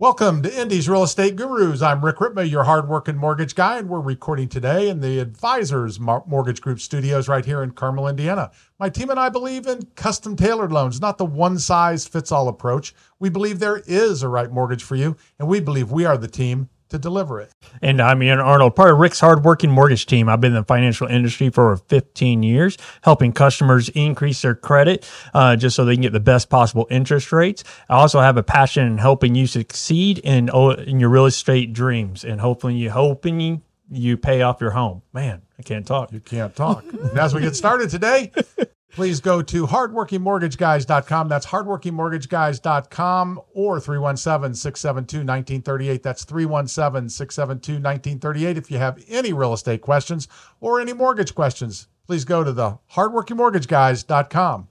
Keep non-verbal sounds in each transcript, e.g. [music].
Welcome to Indy's Real Estate Gurus. I'm Rick Ripma, your hardworking mortgage guy, and we're recording today in the Advisors Mortgage Group studios right here in Carmel, Indiana. My team and I believe in custom tailored loans, not the one size fits all approach. We believe there is a right mortgage for you, and we believe we are the team to deliver it. And I'm Ian Arnold, part of Rick's hardworking mortgage team. I've been in the financial industry for over 15 years, helping customers increase their credit uh, just so they can get the best possible interest rates. I also have a passion in helping you succeed in, oh, in your real estate dreams and hopefully you hoping you, you pay off your home. Man, I can't talk. You can't talk. as we get started today, [laughs] please go to hardworkingmortgageguys.com. That's hardworkingmortgageguys.com or 317 672 1938. That's 317 672 1938. If you have any real estate questions or any mortgage questions, please go to the hardworkingmortgageguys.com.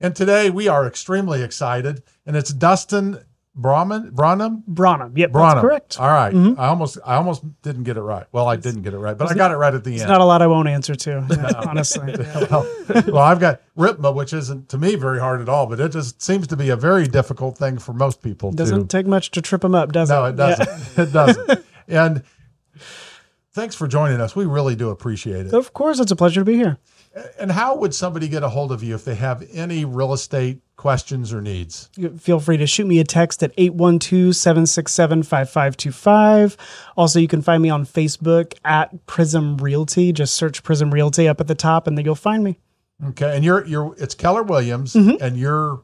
And today we are extremely excited, and it's Dustin Brahman, Branum? Branum. Yep, Branum. that's correct. All right. Mm-hmm. I almost I almost didn't get it right. Well, I didn't get it right, but I got it right at the end. It's not a lot I won't answer to, [laughs] yeah, honestly. [laughs] well, well, I've got Ripma, which isn't to me very hard at all, but it just seems to be a very difficult thing for most people. Doesn't to, take much to trip them up, does no, it? No, [laughs] it doesn't. It doesn't. And thanks for joining us. We really do appreciate it. Of course, it's a pleasure to be here. And how would somebody get a hold of you if they have any real estate questions or needs? Feel free to shoot me a text at 812 767 5525. Also, you can find me on Facebook at Prism Realty. Just search Prism Realty up at the top and then you'll find me. Okay, and you're you're it's Keller Williams, Mm-hmm. and your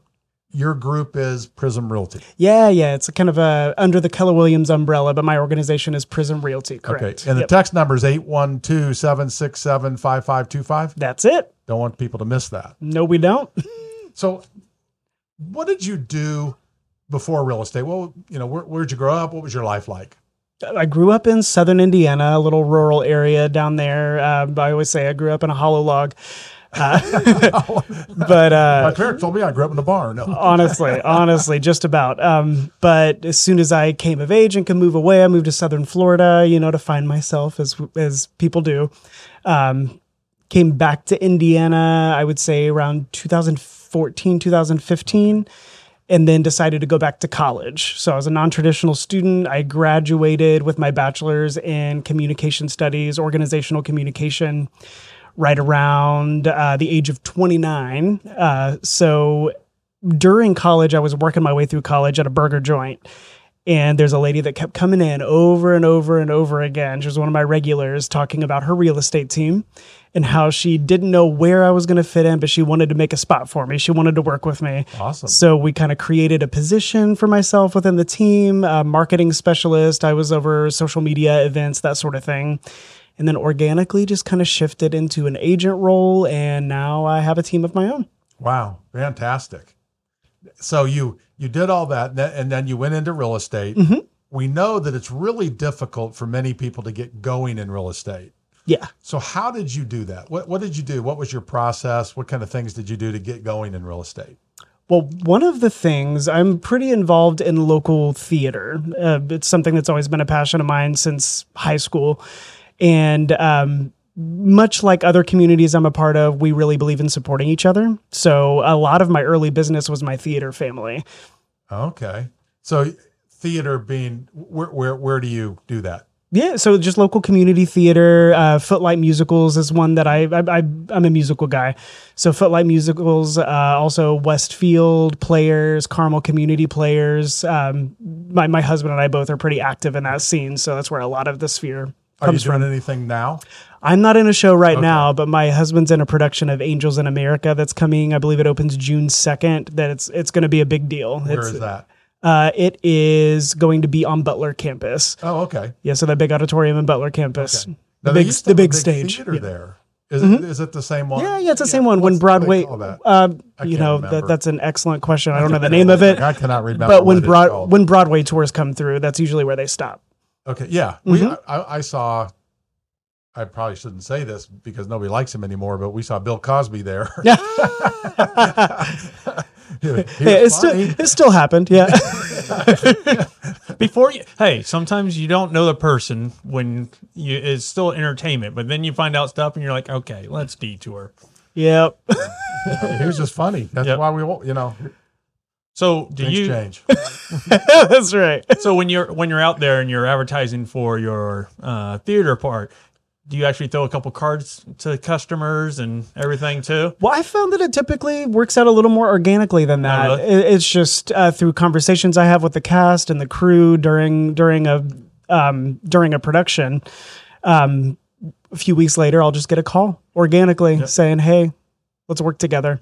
your group is Prism Realty. Yeah, yeah. It's kind of a under the Keller Williams umbrella, but my organization is Prism Realty, correct? Okay, and the Yep. text number is 812-767-5525. That's it. Don't want people to miss that. No, we don't. [laughs] So, what did you do before real estate? Well, you know, where, where'd you grow up? What was your life like? I grew up in southern Indiana, a little rural area down there. Um, I always say I grew up in a hollow log. Uh, [laughs] but uh, My parents told me I grew up in a barn. No. honestly, honestly, just about. Um, but as soon as I came of age and could move away, I moved to southern Florida, you know, to find myself as as people do. Um, came back to Indiana, I would say around 2014, 2015 and then decided to go back to college. So I was a non-traditional student. I graduated with my bachelor's in communication studies, organizational communication, right around uh, the age of 29. Uh, so during college, I was working my way through college at a burger joint. And there's a lady that kept coming in over and over and over again. She was one of my regulars talking about her real estate team and how she didn't know where I was going to fit in, but she wanted to make a spot for me. She wanted to work with me. Awesome. So we kind of created a position for myself within the team, a marketing specialist. I was over social media events, that sort of thing. And then organically just kind of shifted into an agent role. And now I have a team of my own. Wow, fantastic. So you you did all that, and then- you went into real estate. Mm-hmm. We know that it's really difficult for many people to get going in real estate. Yeah. So how did you do that? What what did you do? What was your process? What kind of things did you do to get going in real estate? Well, one of the things I'm pretty involved in local theater. Uh, it's something that's always been a passion of mine since high school. And um, much like other communities I'm a part of, we really believe in supporting each other. So a lot of my early business was my theater family. Okay. So theater being where where where do you do that? Yeah, so just local community theater. Uh, Footlight Musicals is one that I, I, I I'm a musical guy. So Footlight Musicals, uh, also Westfield players, Carmel community players. Um, my my husband and I both are pretty active in that scene, so that's where a lot of the sphere Are you comes doing from. anything now? I'm not in a show right now, but my husband's in a production of Angels in America that's coming. I believe it opens June second. That it's it's going to be a big deal. Where it's, is that? Uh, it is going to be on Butler campus. Oh, okay. Yeah, so that big auditorium in Butler campus. Now, The big, the big big stage. theater Yeah. Mm-hmm. there. Is it is it the same one? Yeah, yeah, it's the same one. What's- When what do they Broadway, uh, you know, that, that's an excellent question. I don't [laughs] know the name of it, I cannot remember. but when Broad when Broadway tours come through, that's usually where they stop. Okay, yeah. We Mm-hmm. I, I saw I probably shouldn't say this because nobody likes him anymore, but we saw Bill Cosby there. [laughs] Yeah, He it still it still happened. Yeah, [laughs] Before you, hey, sometimes you don't know the person when you it's still entertainment, but then you find out stuff and you're like, okay, let's detour. yep. [laughs] he was just funny. That's Yep. why we won't, you know. So do Things you? change. [laughs] That's right. So when you're when you're out there and you're advertising for your uh, theater part, do you actually throw a couple cards to customers and everything too? Well, I found that it typically works out a little more organically than that. really? It- It's just uh, through conversations I have with the cast and the crew during during a um, during a production. Um, a few weeks later, I'll just get a call organically saying, "Hey, let's work together."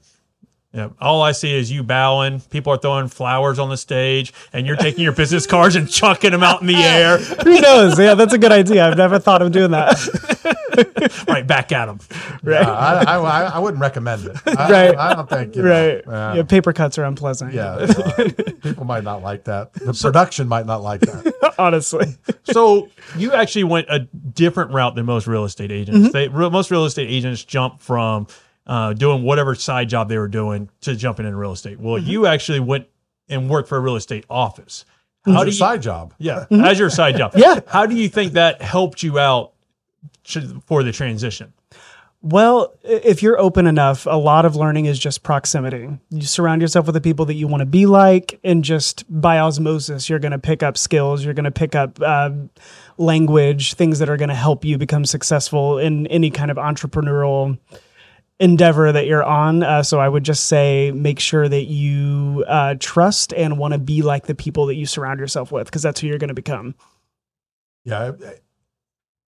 Yeah. All I see is you bowing. People are throwing flowers on the stage, and you're taking your business [laughs] cards and chucking them out in the [laughs] air, Who knows? Yeah, that's a good idea. I've never thought of doing that. [laughs] right back at them. right. Uh, I, I, I, I wouldn't recommend it. I, Right. I don't think. You know, right. uh, yeah, paper cuts are unpleasant. yeah, uh, people might not like that. The production might not like that. honestly. So you actually went a different route than most real estate agents. They re- most real estate agents jump from uh, doing whatever side job they were doing to jumping into real estate. Well, you actually went and worked for a real estate office. How How do your you? side job? Yeah, as your side job. [laughs] Yeah. How do you think that helped you out to- for the transition? Well, if you're open enough, a lot of learning is just proximity. You surround yourself with the people that you want to be like, and just by osmosis, you're going to pick up skills. You're going to pick up uh, language, things that are going to help you become successful in any kind of entrepreneurial endeavor that you're on. Uh, so I would just say make sure that you uh, trust and want to be like the people that you surround yourself with, because that's who you're going to become. Yeah.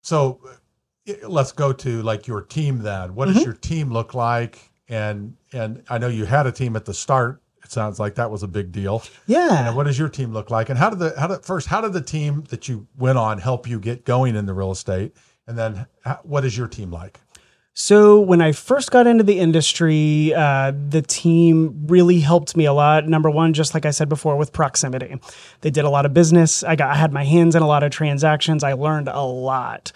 So uh, let's go to like your team then. What does your team look like? And and I know you had a team at the start. It sounds like that was a big deal. Yeah. And what does your team look like? And how did the how did first how did the team that you went on help you get going in the real estate? And then how, what is your team like? So when I first got into the industry, uh, the team really helped me a lot. Number one, just like I said before, with proximity, they did a lot of business. I got I had my hands in a lot of transactions. I learned a lot.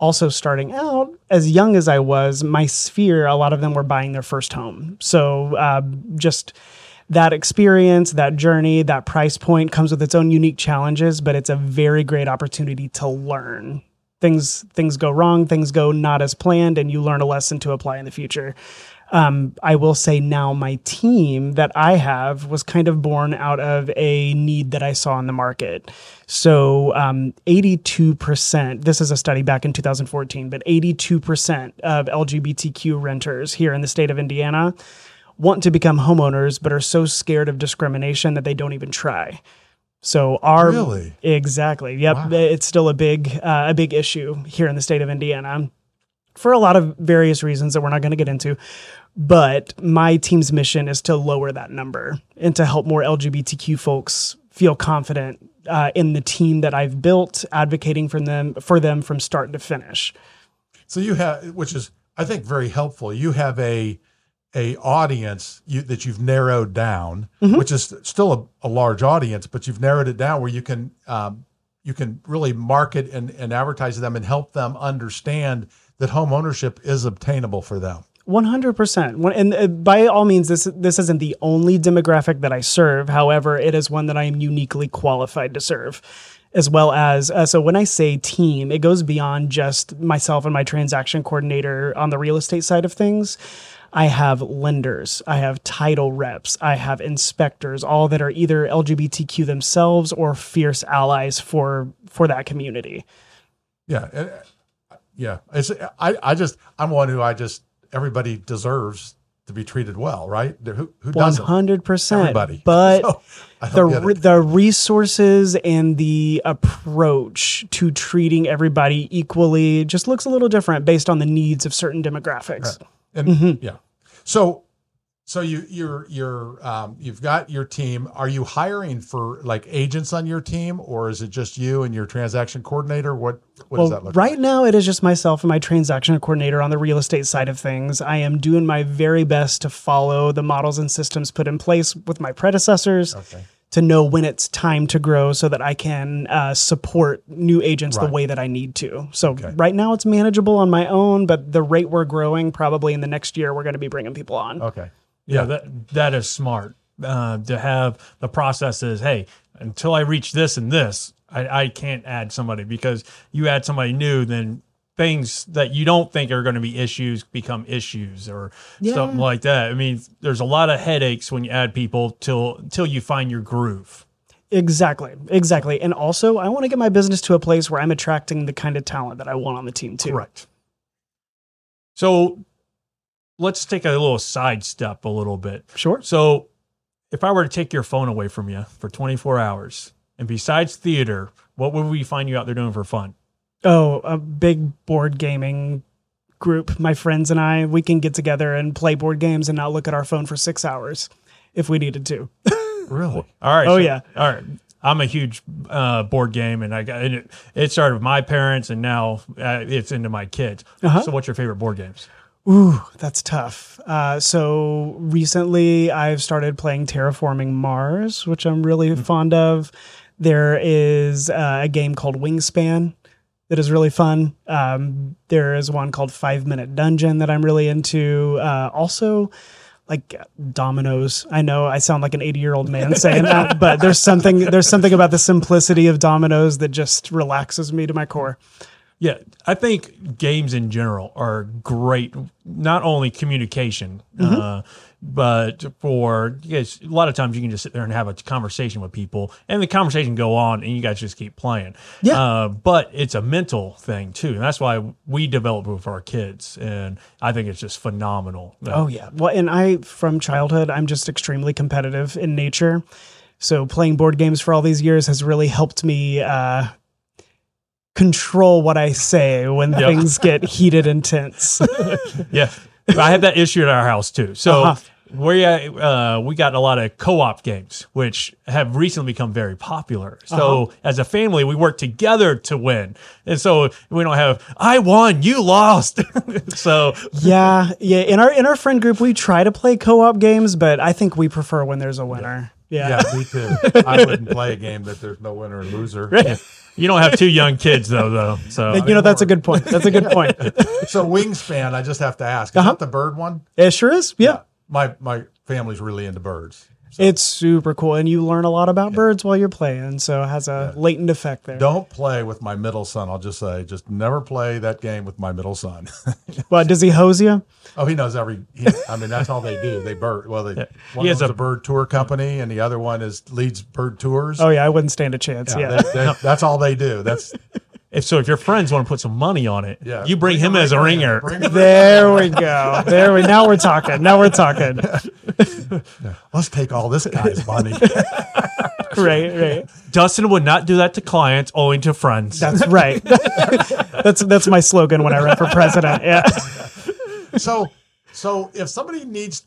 Also, starting out as young as I was, my sphere, a lot of them were buying their first home. So uh, just that experience, that journey, that price point comes with its own unique challenges, but it's a very great opportunity to learn. Things things go wrong, things go not as planned, and you learn a lesson to apply in the future. Um, I will say now my team that I have was kind of born out of a need that I saw in the market. So um, 82%, this is a study back in 2014, but 82% of LGBTQ renters here in the state of Indiana want to become homeowners, but are so scared of discrimination that they don't even try. So our Really? exactly, yep, Wow. it's still a big uh, a big issue here in the state of Indiana for a lot of various reasons that we're not going to get into. But my team's mission is to lower that number and to help more LGBTQ folks feel confident uh, in the team that I've built, advocating for them for them from start to finish. So you have, which is I think very helpful. You have a a audience you, that you've narrowed down, which is still a, a large audience, but you've narrowed it down where you can um, you can really market and, and advertise to them and help them understand that home ownership is obtainable for them. One hundred percent. And uh, by all means, this this isn't the only demographic that I serve. However, it is one that I am uniquely qualified to serve, as well as uh, so. When I say team, it goes beyond just myself and my transaction coordinator on the real estate side of things. I have lenders, I have title reps, I have inspectors, all that are either LGBTQ themselves or fierce allies for for that community. Yeah, uh, yeah. It's I I just I'm one who I just everybody deserves to be treated well, right? Who who One doesn't? hundred percent. Everybody. [laughs] But So, the don't get re- it. the resources and the approach to treating everybody equally just looks a little different based on the needs of certain demographics. And Mm-hmm. yeah. So so you you're you're um, you've got your team. Are you hiring for like agents on your team, or is it just you and your transaction coordinator? What what does that Well, look right like? Right now it is just myself and my transaction coordinator on the real estate side of things. I am doing my very best to follow the models and systems put in place with my predecessors Okay. To know when it's time to grow so that I can uh, support new agents Right. the way that I need to. So right now it's manageable on my own, but the rate we're growing, probably in the next year, we're going to be bringing people on. Okay. Yeah, that that is smart uh, to have the processes. Hey, until I reach this and this, I, I can't add somebody because you add somebody new, then things that you don't think are going to be issues become issues or Yeah. something like that. I mean, there's a lot of headaches when you add people till till you find your groove. Exactly. Exactly. And also, I want to get my business to a place where I'm attracting the kind of talent that I want on the team too. Correct. So let's take a little sidestep a little bit. Sure. So if I were to take your phone away from you for 24 hours, and besides theater, what would we find you out there doing for fun? Oh, a big board gaming group. My friends and I, we can get together and play board games and not look at our phone for six hours if we needed to. [laughs] Really? All right. Oh, so- yeah. All right. I'm a huge uh, board game, and I got it. It started with my parents, and now uh, it's into my kids. Uh-huh. So, what's your favorite board games? Ooh, that's tough. Uh, so recently, I've started playing Terraforming Mars, which I'm really fond of. There is uh, a game called Wingspan that is really fun. Um, there is one called Five Minute Dungeon that I'm really into. Uh, also, like dominoes. I know I sound like an 80 year old man [laughs] saying that, but there's something there's something about the simplicity of dominoes that just relaxes me to my core. Yeah, I think games in general are great. Not only communication, Mm-hmm. uh, but for because a lot of times you can just sit there and have a conversation with people, and the conversation go on, and you guys just keep playing. Yeah. Uh, but it's a mental thing too, and that's why we develop with our kids, and I think it's just phenomenal. Oh yeah. Well, and I from childhood, I'm just extremely competitive in nature. So playing board games for all these years has really helped me uh, control what I say when Yep. things get heated and tense. [laughs] yeah, I have that issue at our house too. So Uh-huh. we uh, we got a lot of co-op games, which have recently become very popular. So Uh-huh. as a family, we work together to win, and so we don't have I won, you lost. [laughs] so yeah, yeah. In our in our friend group, we try to play co-op games, but I think we prefer when there's a winner. Yeah. Yeah, me too. I wouldn't play a game that there's no winner or loser. you don't have two young kids though, though. So you know, that's a good point. That's a good point. So Wingspan, I just have to ask, is Uh-huh. that the bird one? It sure is. Yeah. My my family's really into birds. It's super cool. And you learn a lot about birds while you're playing. So it has a latent effect there. Don't play with my middle son. I'll just say, just never play that game with my middle son. [laughs] Well, does he hose you? oh, he knows every. He, I mean, that's all they do. They bird. Well, they one He has is a, a- bird tour company, and the other one is leads bird tours. Oh yeah, I wouldn't stand a chance. yeah, Yeah. they- they- [laughs] that's all they do. That's if so, if your friends want to put some money on it, yeah. you bring, him as a ringer. Bring [laughs] There we go. There we now we're talking. Now we're talking. [laughs] Let's take all this guy's money. [laughs] Right, right. Dustin would not do that to clients, only to friends. That's right. that's that's my slogan when I run for president. Yeah. so so if somebody needs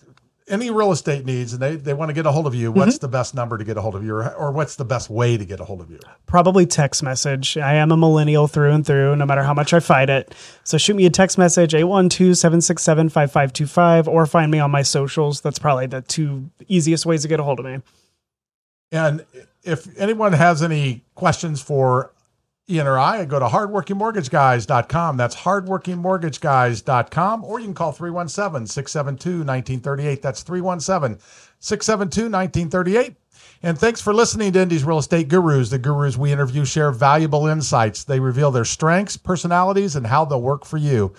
any real estate needs and they, they want to get a hold of you, what's mm-hmm. the best number to get a hold of you or, or what's the best way to get a hold of you? Probably text message. I am a millennial through and through, no matter how much I fight it. So shoot me a text message, 812-767-5525, or find me on my socials. That's probably the two easiest ways to get a hold of me. And if anyone has any questions for Ian or I, go to hardworkingmortgageguys.com. That's hardworkingmortgageguys.com. Or you can call 317 672 1938. That's 317 672 1938. And thanks for listening to Indy's Real Estate Gurus. The gurus we interview share valuable insights. They reveal their strengths, personalities, and how they'll work for you.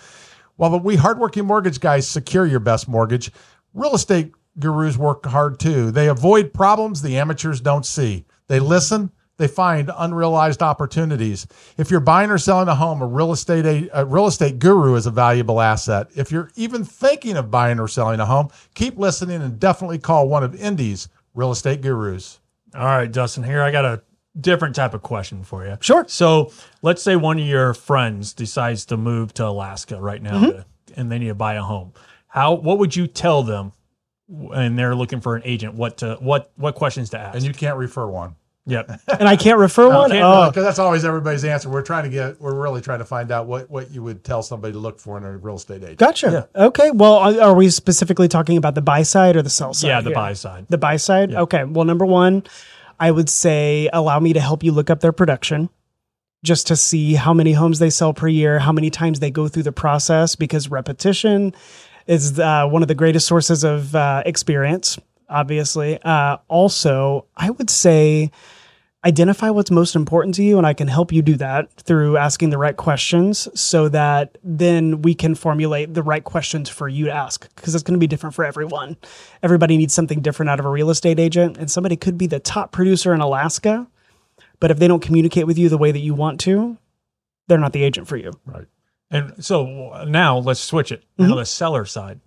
While we hardworking mortgage guys secure your best mortgage, real estate gurus work hard too. They avoid problems the amateurs don't see. They listen, they find unrealized opportunities. If you're buying or selling a home, a real estate a, a real estate guru is a valuable asset. If you're even thinking of buying or selling a home, keep listening and definitely call one of Indy's real estate gurus. All right, Dustin, here I got a different type of question for you. Sure. So let's say one of your friends decides to move to Alaska right now Mm-hmm. to, and they need to buy a home. How what would you tell them when they're looking for an agent? What to what what questions to ask? And you can't refer one. Yep. [laughs] And I can't refer one? can't- Oh, Because that's always everybody's answer. We're trying to get, we're really trying to find out what, what you would tell somebody to look for in a real estate agent. gotcha. Okay. Well, are we specifically talking about the buy side or the sell side? Yeah, the here? buy side. The buy side? Okay. Well, number one, I would say allow me to help you look up their production just to see how many homes they sell per year, how many times they go through the process, because repetition is uh, one of the greatest sources of uh, experience, obviously. Uh, also, I would say identify what's most important to you and I can help you do that through asking the right questions so that then we can formulate the right questions for you to ask because it's going to be different for everyone. Everybody needs something different out of a real estate agent and somebody could be the top producer in Alaska, but if they don't communicate with you the way that you want to, they're not the agent for you. Right. And so now let's switch it. Now the seller side.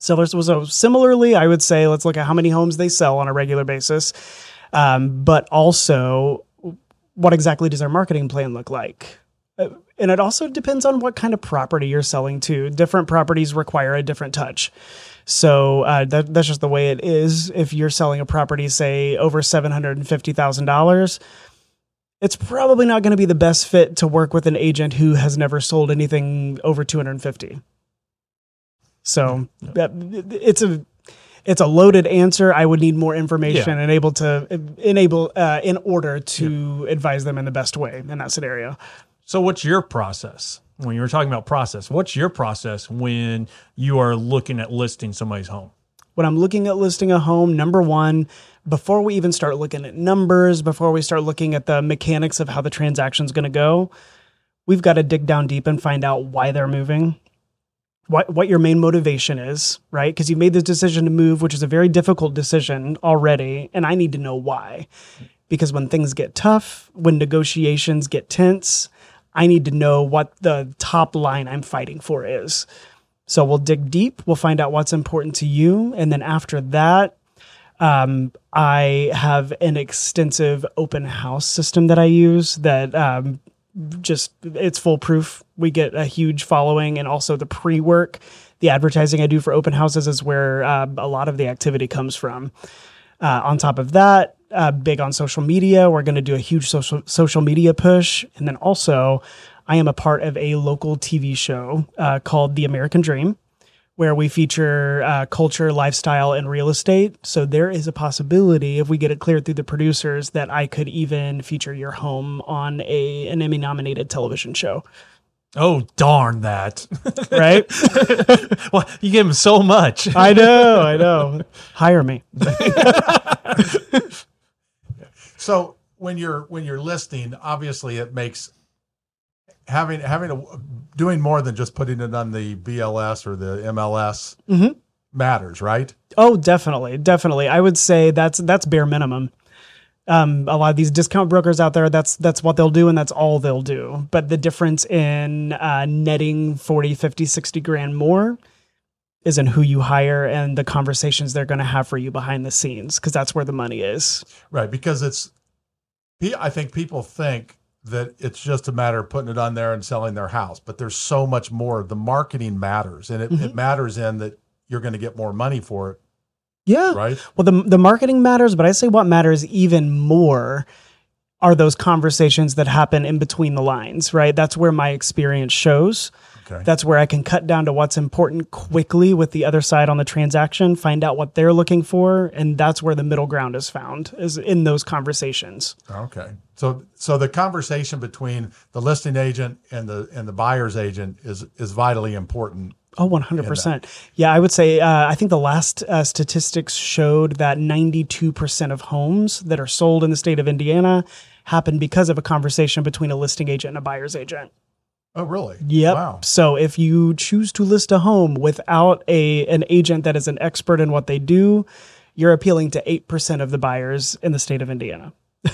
So similarly, I would say, let's look at how many homes they sell on a regular basis, um, but also what exactly does our marketing plan look like? Uh, and it also depends on what kind of property you're selling to. Different properties require a different touch. So uh, that, that's just the way it is. If you're selling a property, say, over $750,000, it's probably not going to be the best fit to work with an agent who has never sold anything over 250. So yeah. that it's a it's a loaded answer. I would need more information yeah. and able to enable uh, in order to yeah. advise them in the best way in that scenario. So, what's your process when you were talking about process? What's your process when you are looking at listing somebody's home? When I'm looking at listing a home, number one, before we even start looking at numbers, before we start looking at the mechanics of how the transaction's going to go, we've got to dig down deep and find out why they're moving what what your main motivation is, right? Because you made this decision to move, which is a very difficult decision already, and I need to know why. Because when things get tough, when negotiations get tense, I need to know what the top line I'm fighting for is. So we'll dig deep. We'll find out what's important to you. And then after that, um, I have an extensive open house system that I use that um, just it's foolproof. We get a huge following, and also the pre work, the advertising I do for open houses is where uh, a lot of the activity comes from. Uh, on top of that, uh, big on social media. We're going to do a huge social social media push, and then also, I am a part of a local TV show uh, called The American Dream, where we feature uh, culture, lifestyle, and real estate. So there is a possibility, if we get it cleared through the producers, that I could even feature your home on a an Emmy nominated television show. Oh darn that! [laughs] Right? [laughs] well, you give them so much. I know, I know. Hire me. [laughs] So when you're when you're listing, obviously it makes having having a doing more than just putting it on the BLS or the MLS Mm-hmm. matters, right? Oh, definitely, definitely. I would say that's that's bare minimum. Um, a lot of these discount brokers out there, that's that's what they'll do and that's all they'll do. But the difference in uh, netting 40, 50, 60 grand more is in who you hire and the conversations they're going to have for you behind the scenes because that's where the money is. Right, because it's I think people think that it's just a matter of putting it on there and selling their house, but there's so much more. The marketing matters, and it, it mm-hmm. matters in that you're going to get more money for it, Yeah. right? Well, the the marketing matters, but I say what matters even more are those conversations that happen in between the lines, right? That's where my experience shows. Okay. That's where I can cut down to what's important quickly with the other side on the transaction, find out what they're looking for, and that's where the middle ground is found is in those conversations. Okay. So so the conversation between the listing agent and the and the buyer's agent is is vitally important. Oh, 100%. Yeah, I would say, uh, I think the last uh, statistics showed that 92% of homes that are sold in the state of Indiana happen because of a conversation between a listing agent and a buyer's agent. Oh, really? Yep. Wow. So if you choose to list a home without a an agent that is an expert in what they do, you're appealing to 8% of the buyers in the state of Indiana. [laughs]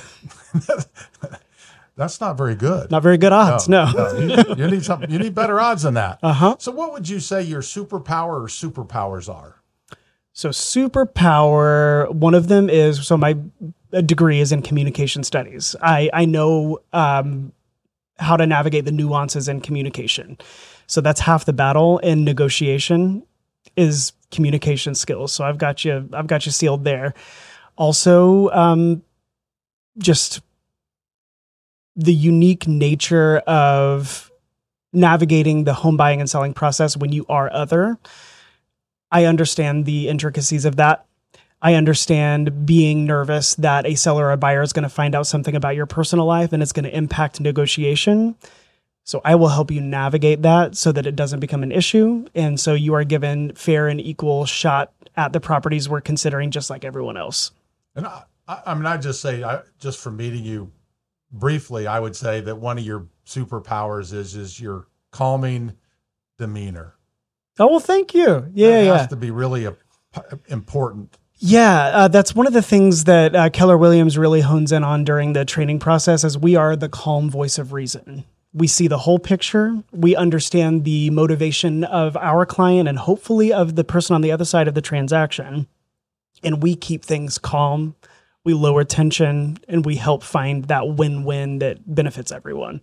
That's not very good. Not very good odds, no. you, you need something. You need better odds than that. Uh-huh. So, what would you say your superpower or superpowers are? So superpower, one of them is so my uh, degree is in communication studies. I I know um, how to navigate the nuances in communication. So that's half the battle in negotiation is communication skills. So I've got you I've got you sealed there. Also, um, just the unique nature of navigating the home buying and selling process when you are other. I understand the intricacies of that. I understand being nervous that a seller or a buyer is going to find out something about your personal life and it's going to impact negotiation. So I will help you navigate that so that it doesn't become an issue. And so you are given fair and equal shot at the properties we're considering just like everyone else. And I, I, I mean, I just say, I, just from meeting you briefly, I would say that one of your superpowers is is your calming demeanor. Oh well, thank you. Yeah, that yeah. has to be really a, important. Yeah, uh, that's one of the things that uh, Keller Williams really hones in on during the training process. As we are the calm voice of reason. We see the whole picture. We understand the motivation of our client and hopefully of the person on the other side of the transaction, and we keep things calm. We lower tension and we help find that win-win that benefits everyone.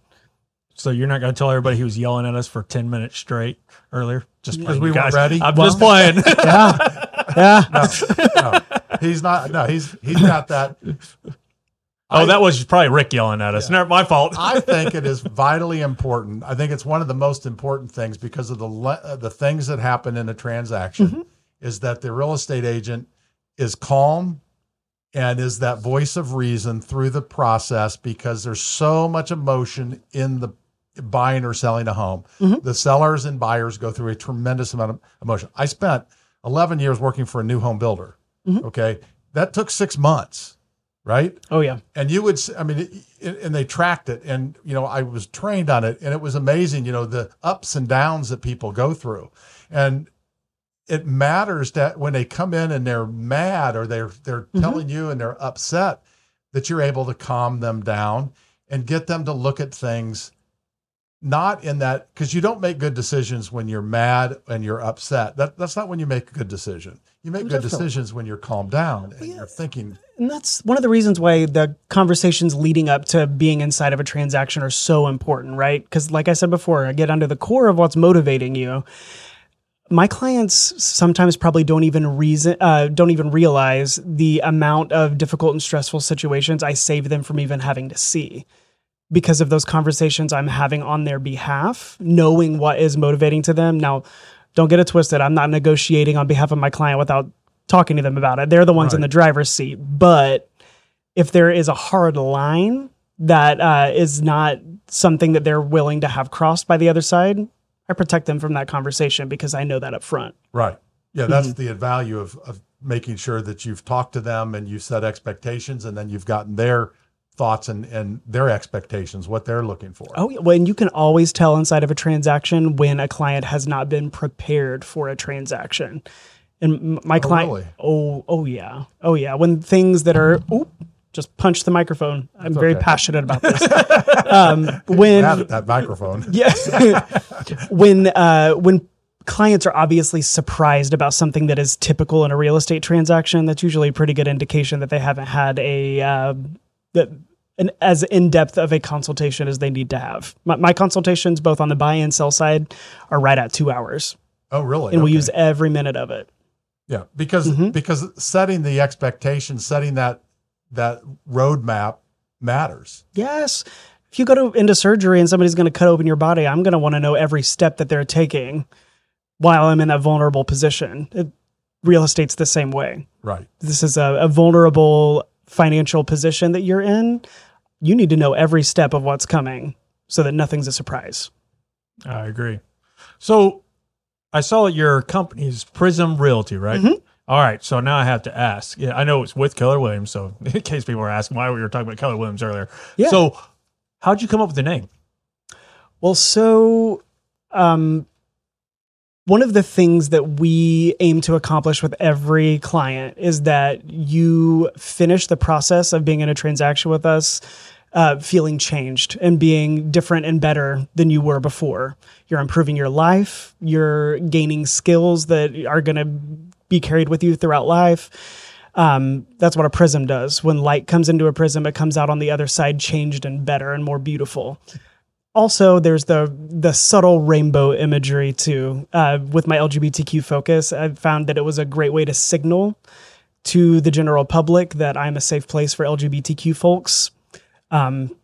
So you're not going to tell everybody he was yelling at us for 10 minutes straight earlier? Just Because we you weren't ready? I'm Well- just playing. [laughs] Yeah, yeah. No, he's not. No, he's he's got that. oh, that was probably Rick yelling at us. Not my fault. [laughs] I think it is vitally important. I think it's one of the most important things because of the le- uh, the things that happen in a transaction is that the real estate agent is calm and is that voice of reason through the process because there's so much emotion in the buying or selling a home. Mm-hmm. The sellers and buyers go through a tremendous amount of emotion. I spent 11 years working for a new home builder. Mm-hmm. Okay. That took 6 months, right? Oh yeah. and you would I mean it- and they tracked it and you know i was trained on it and it was amazing you know the ups and downs that people go through and it matters that when they come in and they're mad or they're they're mm-hmm. telling you and they're upset that you're able to calm them down and get them to look at things not in that because you don't make good decisions when you're mad and you're upset. That that's not when you make a good decision. You make good decisions when you're calmed down and you're thinking And that's one of the reasons why the conversations leading up to being inside of a transaction are so important, right? Because, like I said before, I get under the core of what's motivating you. My clients sometimes probably don't even reason, uh, don't even realize the amount of difficult and stressful situations I save them from even having to see because of those conversations I'm having on their behalf, knowing what is motivating to them. Now, don't get it twisted. I'm not negotiating on behalf of my client without talking to them about it. They're the ones in the driver's seat. But if there is a hard line that uh, is not something that they're willing to have crossed by the other side, I protect them from that conversation because I know that up front. Right. Yeah, that's mm-hmm. the value of, of making sure that you've talked to them and you set expectations and then you've gotten their thoughts and, and their expectations, what they're looking for. Oh, yeah. Well, and you can always tell inside of a transaction when a client has not been prepared for a transaction. And my oh, client, really? oh, oh yeah, oh yeah. When things that are, oop, just punch the microphone. I'm very okay. passionate about this. [laughs] um, when that, microphone. [laughs] yeah, [laughs] when uh, when clients are obviously surprised about something that is typical in a real estate transaction, that's usually a pretty good indication that they haven't had a uh, that an as in depth of a consultation as they need to have. My, my consultations, both on the buy and sell side, are right at two hours, Oh, really? and we use every minute of it. yeah, because because setting the expectations, setting that that roadmap matters. Yes. If you go to into surgery and somebody's going to cut open your body, I'm going to want to know every step that they're taking while I'm in that vulnerable position. It, real estate's the same way. Right. This is a, a vulnerable financial position that you're in. You need to know every step of what's coming so that nothing's a surprise. I agree. So I saw that your company is Prism Realty, right? Mm-hmm. All right. So now I have to ask. Yeah, I know it's with Keller Williams. So [laughs] in case people are asking why we were talking about Keller Williams earlier. Yeah. So how'd you come up with the name? Well, so um, one of the things that we aim to accomplish with every client is that you finish the process of being in a transaction with us uh, feeling changed and being different and better than you were before. You're improving your life, you're gaining skills that are going to be carried with you throughout life. Um, that's what a prism does. When light comes into a prism, it comes out on the other side changed and better and more beautiful also there's the the subtle rainbow imagery too uh, with my lgbtq focus i found that it was a great way to signal to the general public that i'm a safe place for lgbtq folks um,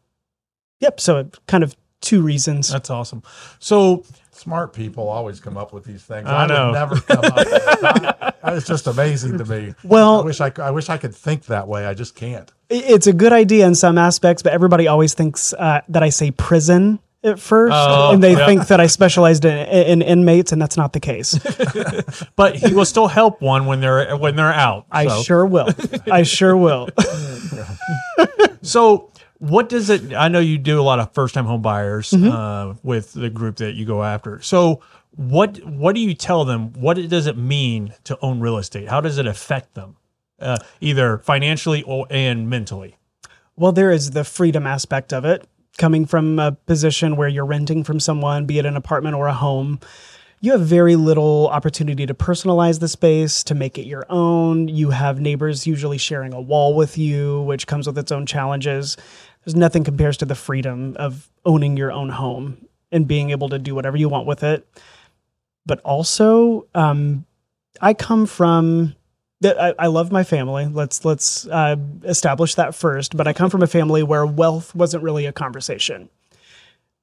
yep so kind of two reasons That's awesome. So Smart people always come up with these things. I know. would never come up with that. It's just amazing to me. Well- I wish I, c- I wish I could think that way. I just can't. It's a good idea in some aspects but everybody always thinks uh, that i say prison at first, Oh, and they yeah. think that I specialized in, in inmates, and that's not the case. [laughs] But he will still help one when they're when they're out. I sure will. I sure will. So, what does it? I know you do a lot of first time home buyers Mm-hmm. uh, with the group that you go after. So, what what do you tell them? What does it mean to own real estate? How does it affect them, uh, either financially or and mentally? Well, there is the freedom aspect of it. Coming from a position where you're renting from someone, be it an apartment or a home, you have very little opportunity to personalize the space, to make it your own. You have neighbors usually sharing a wall with you, which comes with its own challenges. Nothing compares to the freedom of owning your own home and being able to do whatever you want with it. But also, um, I come from that I, I love my family. Let's let's uh, establish that first. But I come from a family where wealth wasn't really a conversation.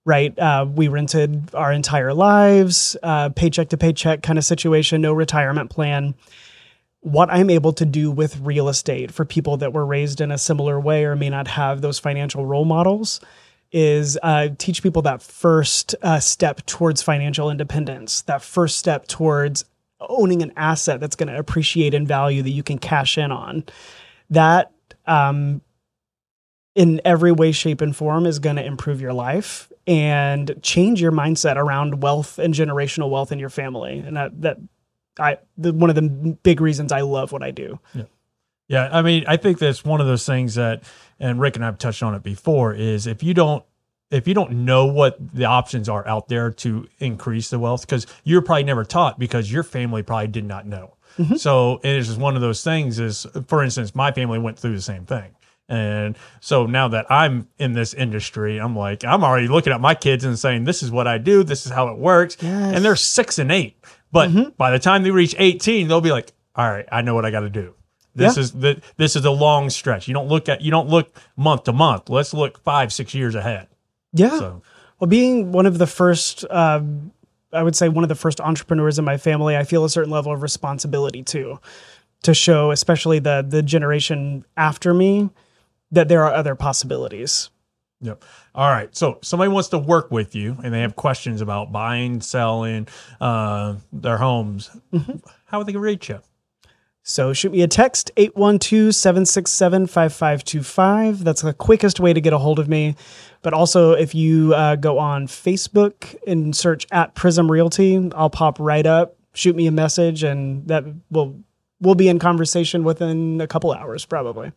Right, uh, we rented our entire lives, uh, paycheck to paycheck kind of situation, no retirement plan. What I'm able to do with real estate for people that were raised in a similar way or may not have those financial role models is uh, teach people that first uh, step towards financial independence, that first step towards owning an asset that's going to appreciate in value that you can cash in on. That, um, in every way, shape, and form, is going to improve your life and change your mindset around wealth and generational wealth in your family. And that, that I, the, one of the big reasons I love what I do. Yeah, Yeah, I mean, I think that's one of those things that, and Rick and I've touched on it before, is if you don't if you don't know what the options are out there to increase the wealth, because you're probably never taught because your family probably did not know. Mm-hmm. So it is just one of those things. Is for instance, my family went through the same thing. And so now that I'm in this industry, I'm like, I'm already looking at my kids and saying, this is what I do. This is how it works. And they're six and eight. But by the time they reach 18, they'll be like, all right, I know what I got to do. This Yeah. is the this is a long stretch. You don't look at you don't look month to month. Let's look five, six years ahead. Yeah. So Well, being one of the first, uh, I would say one of the first entrepreneurs in my family, I feel a certain level of responsibility too, to show, especially the the generation after me, that there are other possibilities. Yep. All right. So somebody wants to work with you and they have questions about buying, selling uh, their homes. How would they reach you? So shoot me a text 812-767-5525. That's the quickest way to get a hold of me. But also if you uh, go on Facebook and search at Prism Realty, I'll pop right up. Shoot me a message and that will we'll be in conversation within a couple hours probably.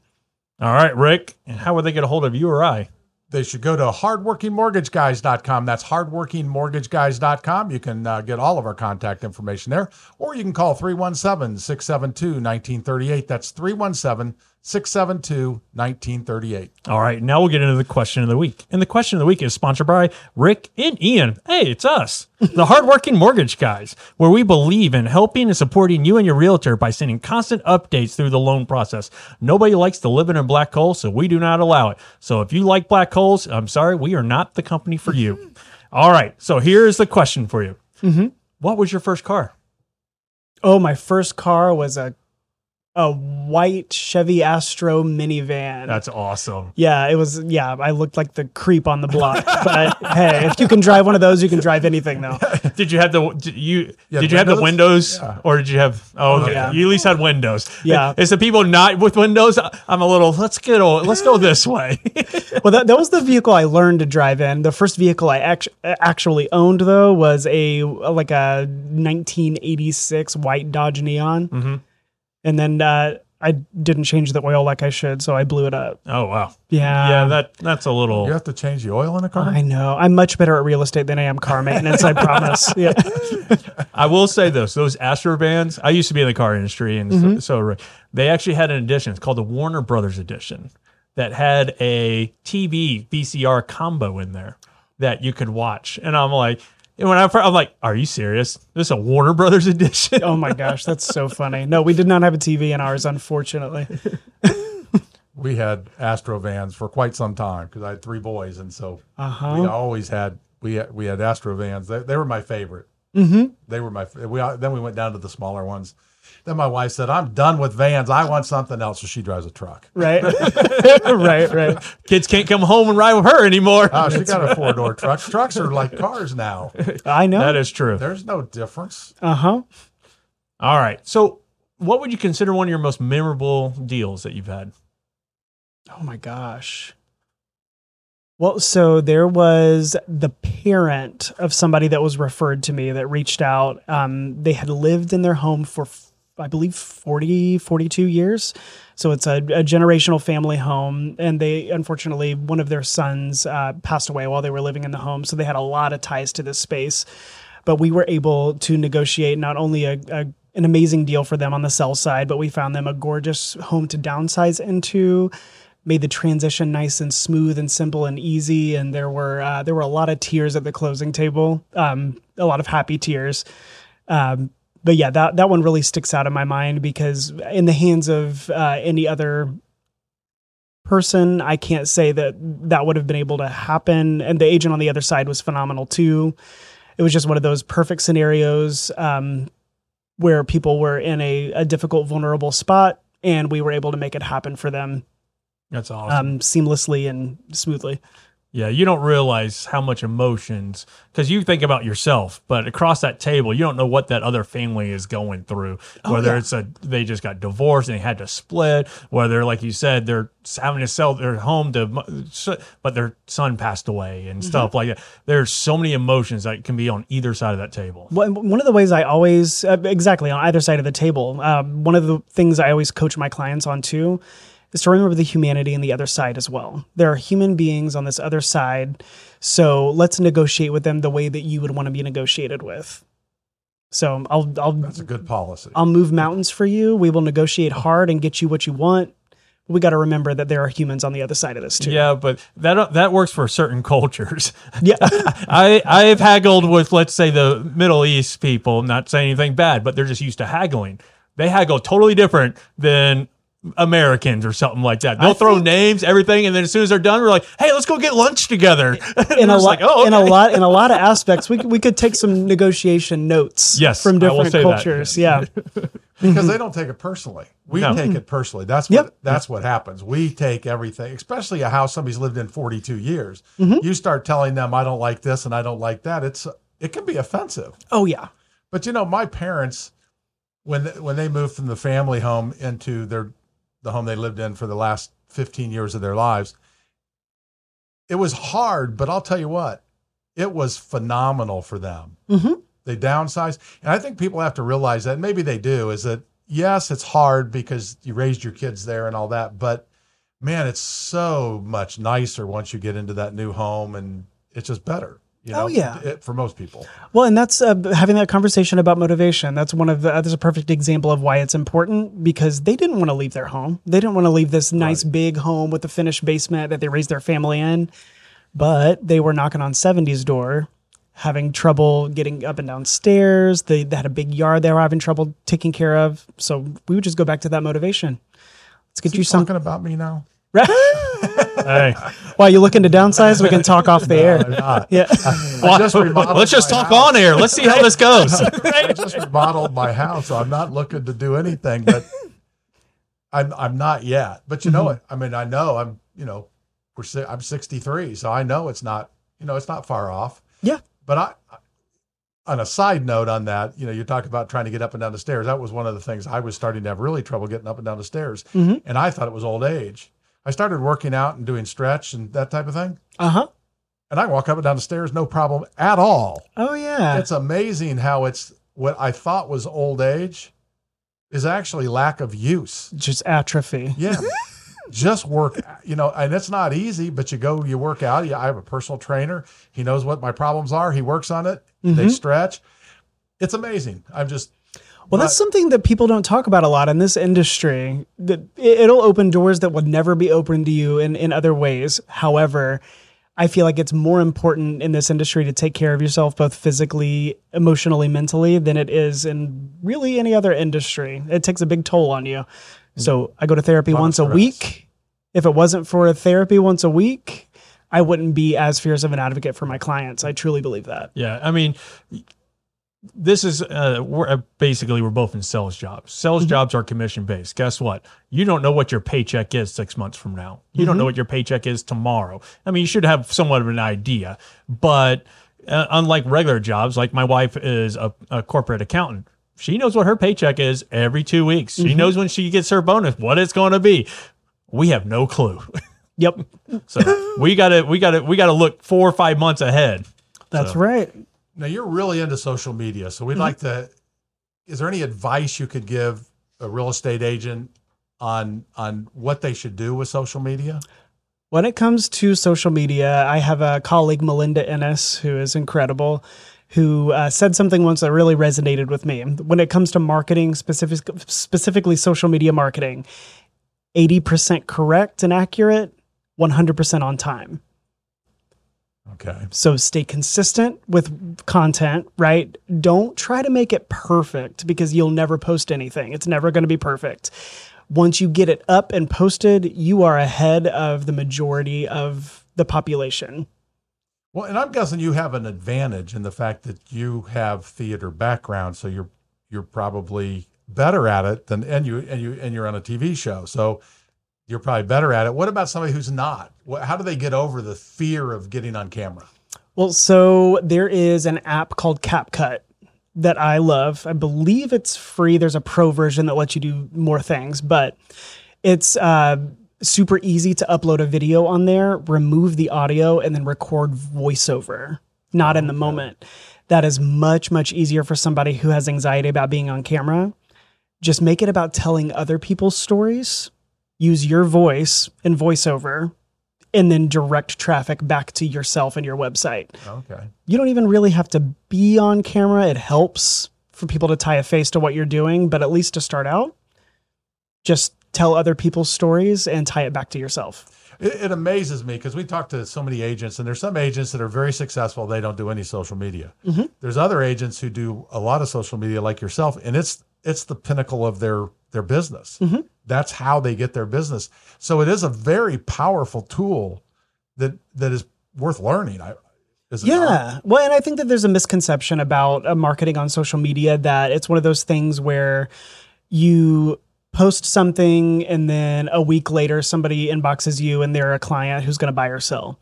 All right, Rick. And how would they get a hold of you or I? They should go to hardworkingmortgageguys.com. That's hardworkingmortgageguys.com. You can uh, get all of our contact information there, or you can call 317 672 1938. That's 317 672 1938. All right, now we'll get into the question of the week. And the question of the week is sponsored by Rick and Ian. Hey, it's us, the hardworking mortgage guys, where we believe in helping and supporting you and your realtor by sending constant updates through the loan process. Nobody likes to live in a black hole, so we do not allow it. So if you like black holes, I'm sorry, we are not the company for you. [laughs] All right, so here's the question for you. Mm-hmm. What was your first car? Oh, my first car was a a white Chevy Astro minivan. That's awesome. yeah, it was. Yeah, I looked like the creep on the block. but [laughs] hey, if you can drive one of those, you can drive anything now. [laughs] Did you have the did you Yeah, did you have the windows? windows or did you have oh okay. yeah. you at least had windows Yeah. it's the people not with windows I'm a little let's get o- let's go this way [laughs] Well, that, that was the vehicle I learned to drive in. The first vehicle I act- actually owned, though, was a like a 1986 white Dodge Neon, Mm-hmm. And then uh, I didn't change the oil like I should, so I blew it up. oh wow Yeah, yeah that that's a little You have to change the oil in a car? I know. I'm much better at real estate than I am car maintenance. I promise. [laughs] Yeah. I will say this: those Astro vans. I used to be in the car industry, and Mm-hmm. so, so they actually had an edition. It's called the Warner Brothers edition that had a TV VCR combo in there that you could watch. And I'm like, and when I fir- I'm like, are you serious? This is a Warner Brothers edition? Oh my gosh, that's so funny. No, we did not have a TV in ours, unfortunately. [laughs] We had Astro vans for quite some time because I had three boys. And so Uh we always had, we had, we had Astro vans. They, they were my favorite. Mm-hmm. They were my, we, then we went down to the smaller ones. Then my wife said, I'm done with vans. I want something else. So she drives a truck. Right. [laughs] [laughs] right. Right. Kids can't come home and ride with her anymore. Oh, she got a four door truck. Trucks are like cars now. I know. that is true. There's no difference. Uh huh. All right. So, what would you consider one of your most memorable deals that you've had? Oh my gosh. Well, so there was the parent of somebody that was referred to me that reached out. Um, they had lived in their home for, f- I believe, 40, 42 years. So it's a, a generational family home. And they, unfortunately, one of their sons uh, passed away while they were living in the home. So they had a lot of ties to this space. But we were able to negotiate not only a, a an amazing deal for them on the sell side, but we found them a gorgeous home to downsize into made the transition nice and smooth and simple and easy. And there were uh, there were a lot of tears at the closing table, um, a lot of happy tears. Um, but yeah, that that one really sticks out in my mind because in the hands of uh, any other person, I can't say that that would have been able to happen. And the agent on the other side was phenomenal too. It was just one of those perfect scenarios um, where people were in a, a difficult, vulnerable spot, and we were able to make it happen for them That's awesome. um, seamlessly and smoothly. Yeah, you don't realize how much emotions because you think about yourself, but across that table, you don't know what that other family is going through. Whether yeah. it's a they just got divorced and they had to split, whether like you said they're having to sell their home to, but their son passed away and stuff like that. There's so many emotions that can be on either side of that table. One one of the ways I always, uh, exactly on either side of the table, um, one of the things I always coach my clients on too is to remember the humanity on the other side as well. There are human beings on this other side. So let's negotiate with them the way that you would want to be negotiated with. So um, I'll, I'll, That's a good policy. I'll move mountains for you. We will negotiate hard and get you what you want. We got to remember that there are humans on the other side of this too. Yeah, but that that works for certain cultures. Yeah. [laughs] I I've haggled with let's say the Middle East people, not saying anything bad, but they're just used to haggling. They haggle totally different than Americans or something like that. They'll throw think- names, everything, and then as soon as they're done, we're like, "Hey, let's go get lunch together." in [laughs] a lot, like, oh, in a lot, in a [laughs] lot of aspects, we could, we could take some negotiation notes. Yes, from different say that. cultures. Yeah, [laughs] because they don't take it personally. We No. take it personally. That's what Yep. that's what happens. We take everything, especially a house somebody's lived in 42 years. Mm-hmm. You start telling them I don't like this and I don't like that. It's it can be offensive. oh yeah, But you know, my parents when when they moved from the family home into their the home they lived in for the last 15 years of their lives, it was hard, but I'll tell you what, it was phenomenal for them. Mhm. They downsized, and I think people have to realize that. Maybe they do. Is that yes, it's hard because you raised your kids there and all that, but man, it's so much nicer once you get into that new home, and it's just better. You know, Oh, yeah. it- for most people. Well, and that's uh, having that conversation about motivation. That's one of the, that's a perfect example of why it's important because they didn't want to leave their home. They didn't want to leave this nice big home with the finished basement that they raised their family in, but they were knocking on 70's door, having trouble getting up and down stairs. They, they had a big yard they were having trouble taking care of. So we would just go back to that motivation. Let's get You you some. talking about me now? [laughs] Hey, Why you looking to downsize? We can talk off the air. Not. [laughs] Yeah. I just let's just talk house. on air. Let's see how this goes. [laughs] I just remodeled my house, so I'm not looking to do anything, but I'm I'm not yet. But you know Mm-hmm. what? I mean, I know I'm you know we're si- I'm 63, so I know it's not you know it's not far off. Yeah. But I, on a side note on that, you know, you talk about trying to get up and down the stairs. That was one of the things I was starting to have really trouble getting up and down the stairs, Mhm. and I thought it was old age. I started working out and doing stretch and that type of thing, Uh huh. and I walk up and down the stairs no problem at all. Oh yeah. It's amazing how it's what I thought was old age is actually lack of use. Just atrophy. Yeah. [laughs] Just work, you know, and it's not easy, but you go, you work out. Yeah, I have a personal trainer. He knows what my problems are. He works on it. They stretch. It's amazing. I'm just, Well, that's something that people don't talk about a lot in this industry. That it- it'll open doors that would never be open to you in, in other ways. However, I feel like it's more important in this industry to take care of yourself, both physically, emotionally, mentally, than it is in really any other industry. It takes a big toll on you. Mm. So I go to therapy once a week. If it wasn't for therapy once a week, I wouldn't be as fierce of an advocate for my clients. I truly believe that. Yeah, I mean, this is uh, we're uh, basically we're both in sales jobs. Sales jobs are commission based. Guess what? You don't know what your paycheck is six months from now. You don't know what your paycheck is tomorrow. I mean, you should have somewhat of an idea, but uh, unlike regular jobs, like my wife is a, a corporate accountant. She knows what her paycheck is every two weeks. She knows when she gets her bonus, what it's going to be. We have no clue. Yep, [laughs] So we gotta we gotta we gotta look four or five months ahead. that's right. Now you're really into social media, so we'd Mm-hmm. like to. Is there any advice you could give a real estate agent on on what they should do with social media? When it comes to social media, I have a colleague, Melinda Ennis, who is incredible, who uh, said something once that really resonated with me. When it comes to marketing, specific, specifically social media marketing, 80% correct and accurate, 100% on time. Okay. So stay consistent with content, right? Don't try to make it perfect because you'll never post anything. It's never going to be perfect. Once you get it up and posted, you are ahead of the majority of the population. Well, and I'm guessing you have an advantage in the fact that you have theater background, so you're you're probably better at it than and you and you and you're on a TV show, so you're probably better at it. What about somebody who's not? How do they get over the fear of getting on camera? Well, so there is an app called CapCut that I love. I believe it's free. There's a pro version that lets you do more things, but it's uh, super easy to upload a video on there, remove the audio, and then record voiceover, not in the moment. That is much, much easier for somebody who has anxiety about being on camera. Just make it about telling other people's stories. Use your voice and voiceover, and then direct traffic back to yourself and your website Okay. you don't even really have to be on camera. It helps for people to tie a face to what you're doing, but at least to start out, just tell other people's stories and tie it back to yourself. It, it amazes me because we talk to so many agents, and there's some agents that are very successful. They don't do any social media. Mm-hmm. There's other agents who do a lot of social media, like yourself, and it's it's the pinnacle of their their business. That's how they get their business. So it is a very powerful tool that that is worth learning. I, is it not? Yeah. Well, and I think that there's a misconception about uh, marketing on social media that it's one of those things where you post something and then a week later somebody inboxes you and they're a client who's going to buy or sell.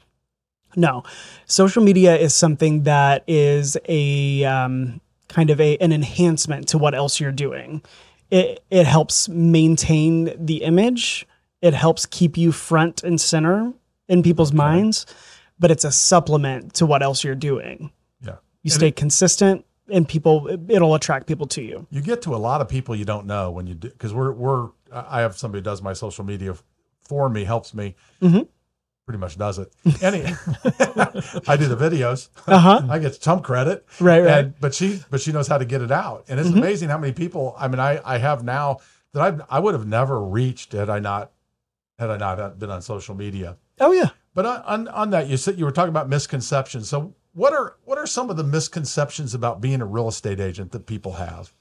No, social media is something that is a um, kind of a, an enhancement to what else you're doing. It, it helps maintain the image. It helps keep you front and center in people's minds, but it's a supplement to what else you're doing. Yeah. You stay consistent and people, it'll attract people to you. you get to a lot of people you don't know when you do because we're we're I have somebody who does my social media for me, helps me, mm-hmm. Pretty much does it. [laughs] Any, [laughs] I do the videos. Uh huh. [laughs] I get some credit, Right, right. And, but she but she knows how to get it out, and it's amazing how many people. I mean, I I have now that I I would have never reached had I not had I not been on social media. Oh, yeah. But on, on, on that, you said you were talking about misconceptions. So what are what are some of the misconceptions about being a real estate agent that people have?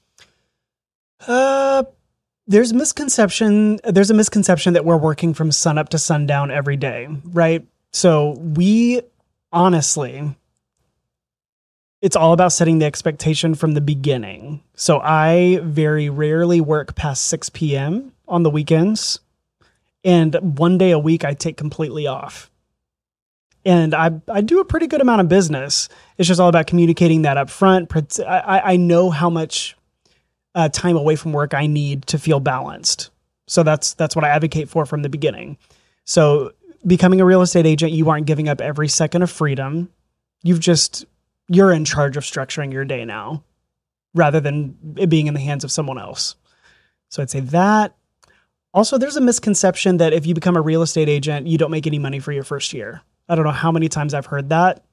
Uh, there's misconception. There's a misconception that we're working from sun up to sundown every day, right? So we honestly, it's all about setting the expectation from the beginning. So I very rarely work past 6 p.m. on the weekends, and one day a week I take completely off. And I, I do a pretty good amount of business. It's just all about communicating that up front. I- I know how much uh, time away from work I need to feel balanced. So that's that's what I advocate for from the beginning. So becoming a real estate agent, you aren't giving up every second of freedom. You've just you're in charge of structuring your day now, rather than it being in the hands of someone else. So I'd say that. Also, there's a misconception that if you become a real estate agent, you don't make any money for your first year. I don't know how many times I've heard that.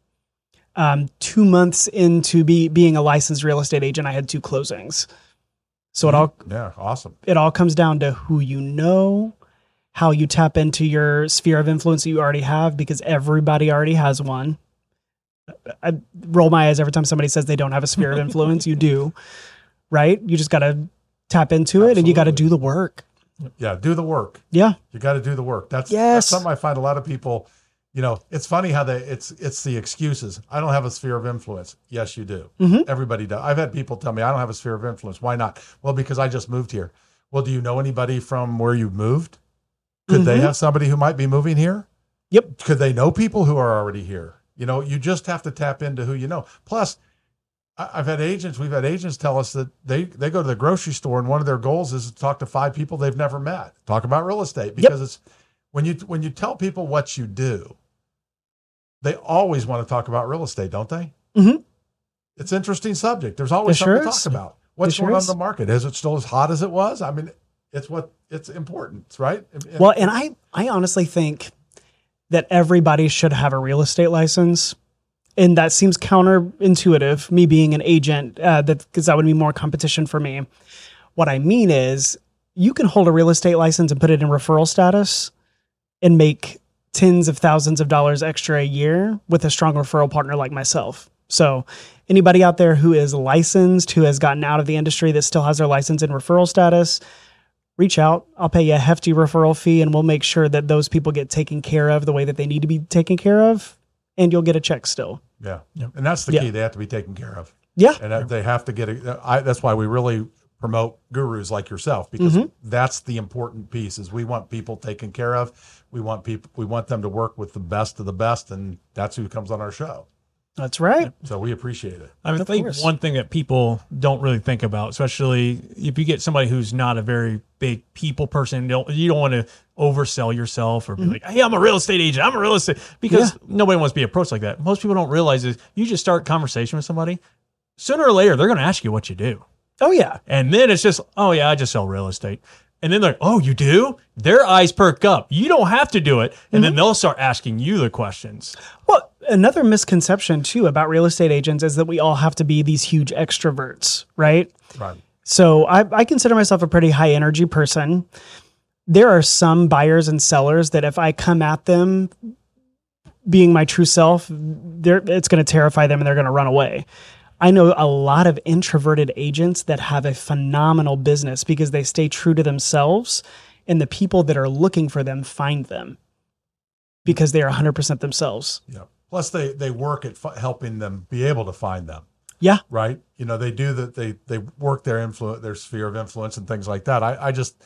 Um, two months into be, being a licensed real estate agent, I had two closings. So it mm-hmm. all Yeah, awesome. it all comes down to who you know, how you tap into your sphere of influence that you already have, because everybody already has one. I roll my eyes every time somebody says they don't have a sphere of [laughs] influence. You do, right? You just got to tap into it and you got to do the work. Yeah, do the work. Yeah. You got to do the work. That's, Yes. that's something I find a lot of people you know, it's funny how they it's it's the excuses. I don't have a sphere of influence. Yes, you do. Mhm. Everybody does. I've had people tell me I don't have a sphere of influence. Why not? Well, because I just moved here. Well, do you know anybody from where you moved? Could they Mhm. have somebody who might be moving here? Yep. Could they know people who are already here? You know, you just have to tap into who you know. Plus, I've had agents. We've had agents tell us that they they go to the grocery store and one of their goals is to talk to five people they've never met. Talk about real estate because it's when you when you tell people what you do, they always want to talk about real estate, don't they? Mhm. It's an interesting subject. There's always It something sure to talk about. What's sure going on in the market? Is it still as hot as it was? I mean, it's what it's important, right? And- Well, and I, I honestly think that everybody should have a real estate license. And that seems counterintuitive, me being an agent, uh, that because that would be more competition for me. What I mean is, you can hold a real estate license and put it in referral status and make tens of thousands of dollars extra a year with a strong referral partner like myself. So, anybody out there who is licensed, who has gotten out of the industry that still has their license and referral status, reach out. I'll pay you a hefty referral fee and we'll make sure that those people get taken care of the way that they need to be taken care of. And you'll get a check still. yeah, Yep. and that's the Yeah. key. They have to be taken care of. Yeah. and they have to get it. I, that's why we really promote gurus like yourself because Mm-hmm. that's the important piece. Is we want people taken care of. We want people. We want them to work with the best of the best, and that's who comes on our show. That's right. So we appreciate it. I Of think course. one thing that people don't really think about, especially if you get somebody who's not a very big people person, you don't, you don't want to oversell yourself or be mm-hmm. like, "Hey, I'm a real estate agent. I'm a real estate," because nobody wants to be approached like that. Most people don't realize is you just start conversation with somebody, sooner or later they're going to ask you what you do, Oh, yeah. and then it's just, "Oh yeah, I just sell real estate." And then they're like, "Oh, you do?" Their eyes perk up. You don't have to do it, and then mm-hmm. they'll start asking you the questions. Well, another misconception too about real estate agents is that we all have to be these huge extroverts, right? Right. So I, I consider myself a pretty high energy person. There are some buyers and sellers that if I come at them being my true self, they're, it's going to terrify them and they're going to run away. I know a lot of introverted agents that have a phenomenal business because they stay true to themselves and the people that are looking for them find them because they are 100% themselves. Yeah. Plus, they they work at f- helping them be able to find them. Yeah. Right. You know, they do that. They they work their influence, their sphere of influence, and things like that. I I just.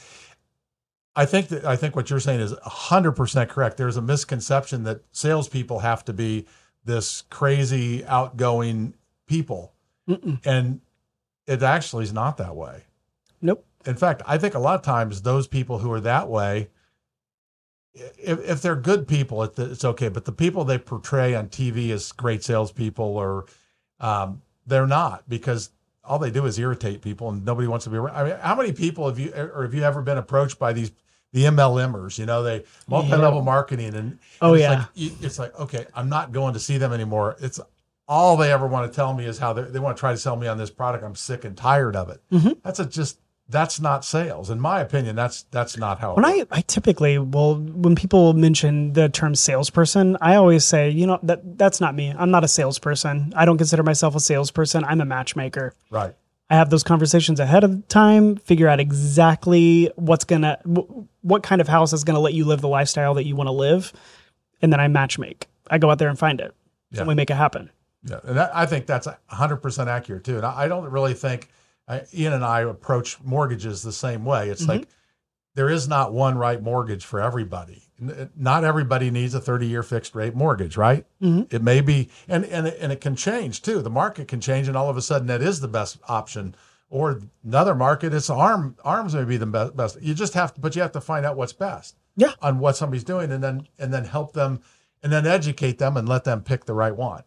I think that I think what you're saying is 100% correct. There's a misconception that salespeople have to be this crazy, outgoing people, Mm-mm. and it actually is not that way. Nope. In fact, I think a lot of times those people who are that way, if, if they're good people, it's okay. But the people they portray on TV as great salespeople, or um, they're not because all they do is irritate people, and nobody wants to be around. I mean, how many people have you or have you ever been approached by these the MLMers? You know, they multi-level marketing, and Oh, it's yeah. like, it's like okay, I'm not going to see them anymore. It's all they ever want to tell me is how they, they want to try to sell me on this product. I'm sick and tired of it. Mhm. That's a just that's not sales, in my opinion. That's that's not how. it When I. I typically well when people mention the term salesperson, I always say, you know, that that's not me. I'm not a salesperson. I don't consider myself a salesperson. I'm a matchmaker. right, I have those conversations ahead of time, figure out exactly what's gonna what kind of house is gonna let you live the lifestyle that you want to live, and then I matchmake. I go out there and find it, Yeah. and we make it happen. Yeah, and that, I think that's 100 percent accurate too. And I, I don't really think I, Ian and I approach mortgages the same way. It's like there is not one right mortgage for everybody. Not everybody needs a 30 year fixed rate mortgage, right? Mhm. It may be, and and it, and it can change too. The market can change, and all of a sudden that is the best option. Or another market, it's arm arms may be the be- best. You just have to, but you have to find out what's best. Yeah. On what somebody's doing, and then and then help them, and then educate them, and let them pick the right one.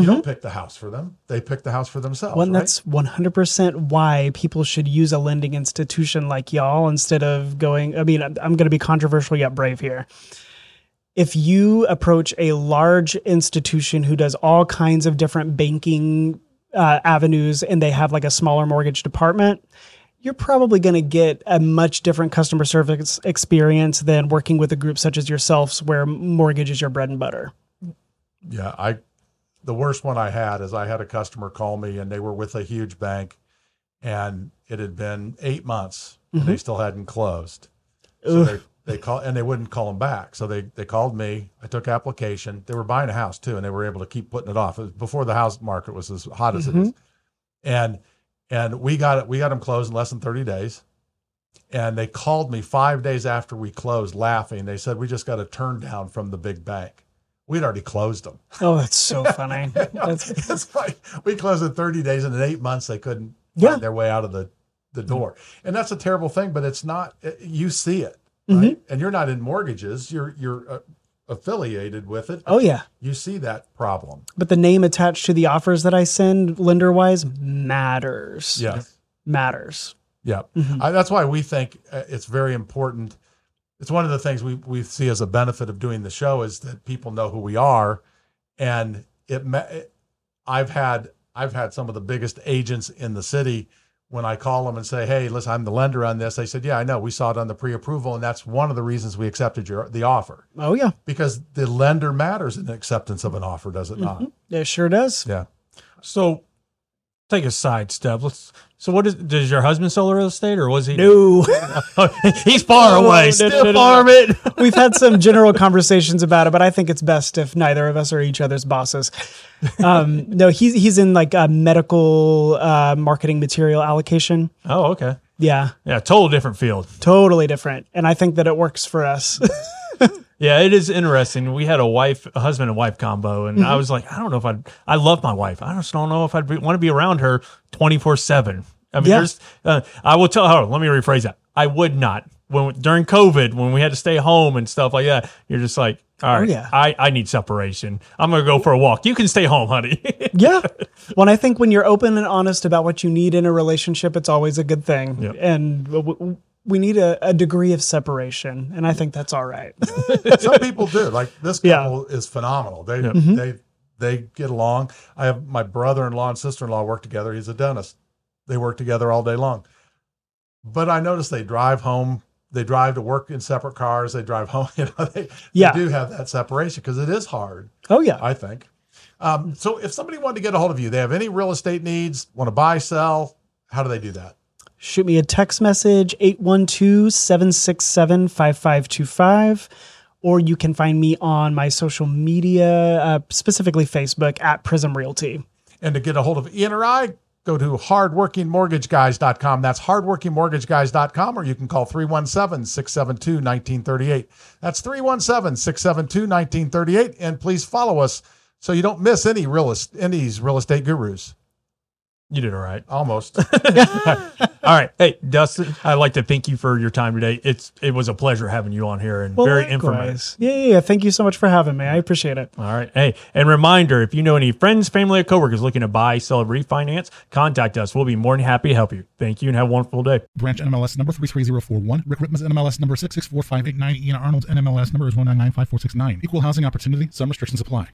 You don't pick the house for them; they pick the house for themselves. Mm-hmm. Well, right? that's 100% why people should use a lending institution like y'all instead of going. I mean, I'm going to be controversial yet brave here. If you approach a large institution who does all kinds of different banking uh, avenues and they have like a smaller mortgage department, you're probably going to get a much different customer service experience than working with a group such as yourselves where mortgage is your bread and butter. Yeah, I the worst one I had is I had a customer call me and they were with a huge bank and it had been eight months and they mm-hmm. still hadn't closed. So Ugh. they they call and they wouldn't call them back. So they they called me. I took application. They were buying a house too, and they were able to keep putting it off. It was before the house market was as hot as it mm-hmm. is, and and we got it. We got them closed in less than thirty days. And they called me five days after we closed, laughing. They said we just got a turn down from the big bank. We'd already closed them. Oh, that's so [laughs] funny. [laughs] That's, [laughs] it's like we closed in 30 days and in eight months they couldn't Yeah. find their way out of the, the door. And that's a terrible thing, but it's not, you see it, right? And you're not in mortgages, you're, you're uh, affiliated with it. oh yeah. You see that problem. But the name attached to the offers that I send lender wise matters. Yes. Matters. Yeah. I, that's why we think uh, it's very important. It's one of the things we, we see as a benefit of doing the show is that people know who we are. And it, it I've had, I've had some of the biggest agents in the city when I call them and say, Hey, listen, I'm the lender on this. They said, yeah, I know we saw it on the pre-approval. And that's one of the reasons we accepted your, the offer Oh yeah. because the lender matters in the acceptance of an offer, does it not? Mm-hmm. It sure does. Yeah. So take a side step. Let's. So what is? Does your husband sell real estate, or was he? No. [laughs] He's far [laughs] No, away. no, Still no. farm it. [laughs] We've had some general conversations about it, but I think it's best if neither of us are each other's bosses. Um, no, he's he's in like a medical uh, marketing material allocation. Oh, okay. Yeah, Yeah, total different field. totally different, and I think that it works for us. Yeah, it is interesting. We had a wife, a husband and wife combo, and I was like, I don't know if I'd. I love my wife. I just don't know if I'd be, want to be around her twenty four seven. I mean, Yeah. there's. Uh, I will tell her. Let me rephrase that. I would not. When during COVID, when we had to stay home and stuff like that, you're just like, all right, yeah. I, I need separation. I'm gonna go for a walk. You can stay home, honey. [laughs] yeah. Well, I think when you're open and honest about what you need in a relationship, it's always a good thing. Yep. And w- w- we need a, a degree of separation, and I think that's all right. [laughs] Some people do. Like this Yeah. couple is phenomenal. They they they get along. I have my brother-in-law and sister-in-law work together. He's a dentist. They work together all day long. But I notice they drive home. They drive to work in separate cars. They drive home. [laughs] You know, they, Yeah. they do have that separation because it is hard. oh yeah. I think. Um, so if somebody wanted to get a hold of you, they have any real estate needs, want to buy, sell, how do they do that? Shoot me a text message 812-767-5525 or you can find me on my social media uh, specifically facebook at prism realty And to get a hold of Ian or I, go to hardworkingmortgageguys.com. That's hardworkingmortgageguys.com, or you can call 317 672 1938. That's 317 672 1938. And please follow us so you don't miss any real, any real estate gurus. You did all right. Almost. [laughs] All right. Hey, Dustin, I'd like to thank you for your time today. It's it was a pleasure having you on here and very informative. yeah, yeah yeah thank you so much for having me i appreciate it All right. Hey, and reminder if you know any friends, family, or coworkers looking to buy, sell, or refinance, contact us. We'll be more than happy to help you. Thank you and have a wonderful day. Branch NMLS number 33041. Rick Ripma's NMLS number 664589. Ian Arnold's NMLS number is 1995469. Equal housing opportunity. Some restrictions apply.